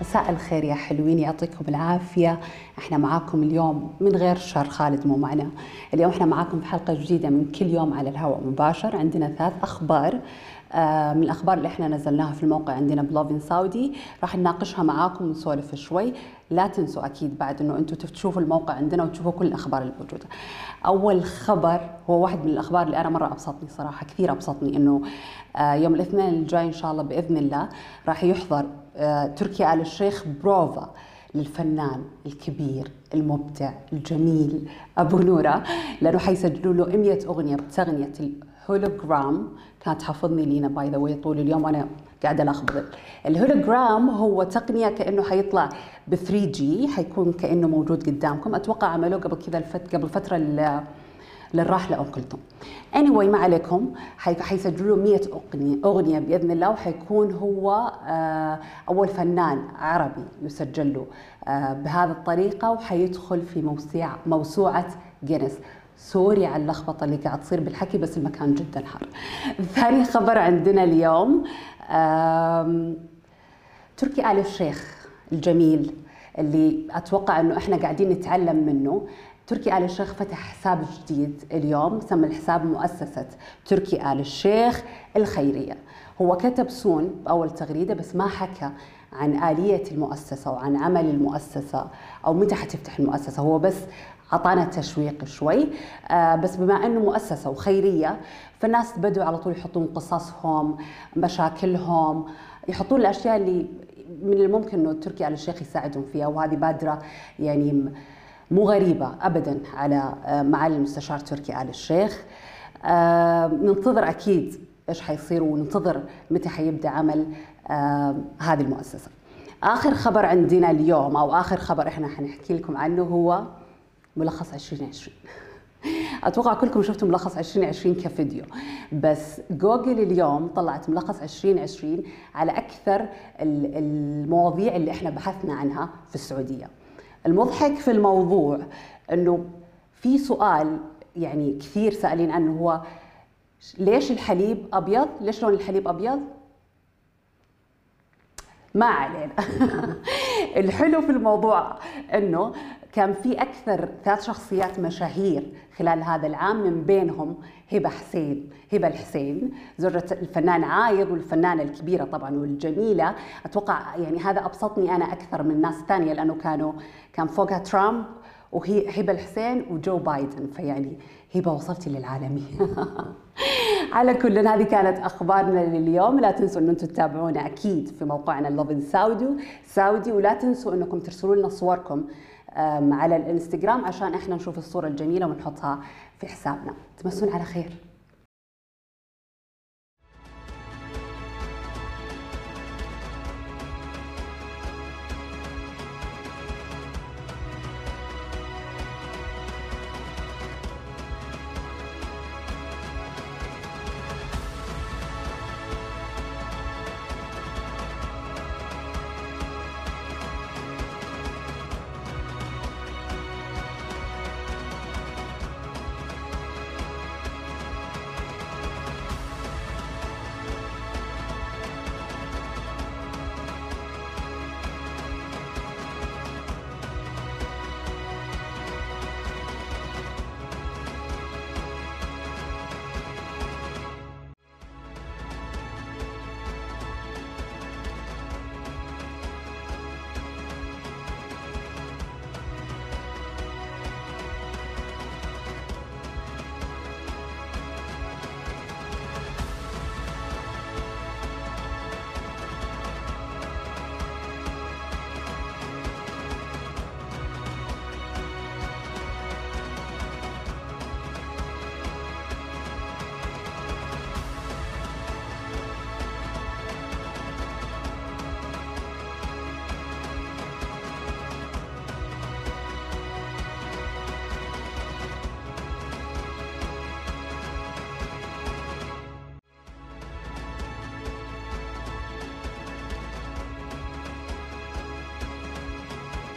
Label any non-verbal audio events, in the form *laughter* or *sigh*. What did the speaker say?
مساء الخير يا حلوين يعطيكم العافية. إحنا معاكم اليوم من غير شر خالد مو معنا. اليوم إحنا معاكم في حلقة جديدة من كل يوم على الهواء مباشر. عندنا ثلاث أخبار. آه، من الأخبار اللي إحنا نزلناها في الموقع عندنا بلوفين سعودي راح نناقشها معاكم ونسولف شوي. لا تنسوا أكيد بعد أنه أنتم تشوفوا الموقع عندنا وتشوفوا كل الأخبار الموجودة. أول خبر هو واحد من الأخبار اللي أنا مرة أبسطني صراحة كثير أبسطني أنه آه، يوم الاثنين الجاي إن شاء الله بإذن الله راح يحضر تركي آل الشيخ بروفا للفنان الكبير المبدع الجميل أبو نورة. لأنه حيسجلوا له 100 أغنية بتغنية الهولوجرام كانت حافظني لينا by the way طول اليوم. وأنا قاعدة ألخبط الهولوجرام هو تقنية كأنه حيطلع ب 3D حيكون كأنه موجود قدامكم. أتوقع عملوه قبل كذا قبل فترة للراحله كلثوم. anyway ما عليكم حيسجلوا 100 اغنيه أغنية بإذن الله وحيكون هو آه، أول فنان عربي يسجل له آه، بهذه الطريقة وحيدخل في موسوعه موسوعة جينيس سوري على اللخبطة اللي قاعد تصير بالحكي بس المكان جدا حر. *laughs* ثاني خبر عندنا اليوم تركي آل الشيخ الجميل اللي أتوقع إنه إحنا قاعدين نتعلم منه تركي آل الشيخ فتح حساب جديد اليوم سمى الحساب مؤسسة تركي آل الشيخ الخيرية. هو كتب سون بأول تغريدة بس ما حكى عن آلية المؤسسة وعن عمل المؤسسة أو متى حتفتح المؤسسة. هو بس أعطانا تشويق شوي. آه بس بما أنه مؤسسة وخيرية فالناس بدوا على طول يحطون قصصهم مشاكلهم يحطون الأشياء اللي من الممكن أنه تركي آل الشيخ يساعدهم فيها وهذه بادرة يعني مو غريبة أبدا على آه، معالي المستشار تركي آل الشيخ. آه، ننتظر أكيد إيش حيصير وننتظر متى حيبدأ عمل آه، هذه المؤسسة. آخر خبر عندنا اليوم أو آخر خبر إحنا حنحكي لكم عنه هو ملخص 2020 *laughs* أتوقع كلكم شفتوا ملخص 2020 كفيديو. بس جوجل اليوم طلعت ملخص 2020 على أكثر المواضيع اللي إحنا بحثنا عنها في السعودية. المضحك في الموضوع إنه في سؤال يعني كثير سائلين عنه هو ليش الحليب أبيض؟ ليش لون الحليب أبيض؟ ما علينا *laughs* الحلو في الموضوع إنه كان في أكثر ثلاث شخصيات مشاهير خلال هذا العام من بينهم هبة حسين. هبة الحسين زوجة الفنان عايض والفنانة الكبيرة طبعا والجميلة. أتوقع يعني هذا أبسطني أنا أكثر من ناس ثانية لأنه كانوا كان فوقها ترامب وهي هبة الحسين وجو بايدن. فيعني هبة وصلتي للعالميه *laughs* على كل هذه كانت أخبارنا لليوم. لا تنسوا ان أنتم تتابعونا أكيد في موقعنا لوفن ساودي ساودي ولا تنسوا أنكم ترسلوا لنا صوركم على الإنستغرام عشان إحنا نشوف الصورة الجميلة ونحطها في حسابنا. تمسون على خير.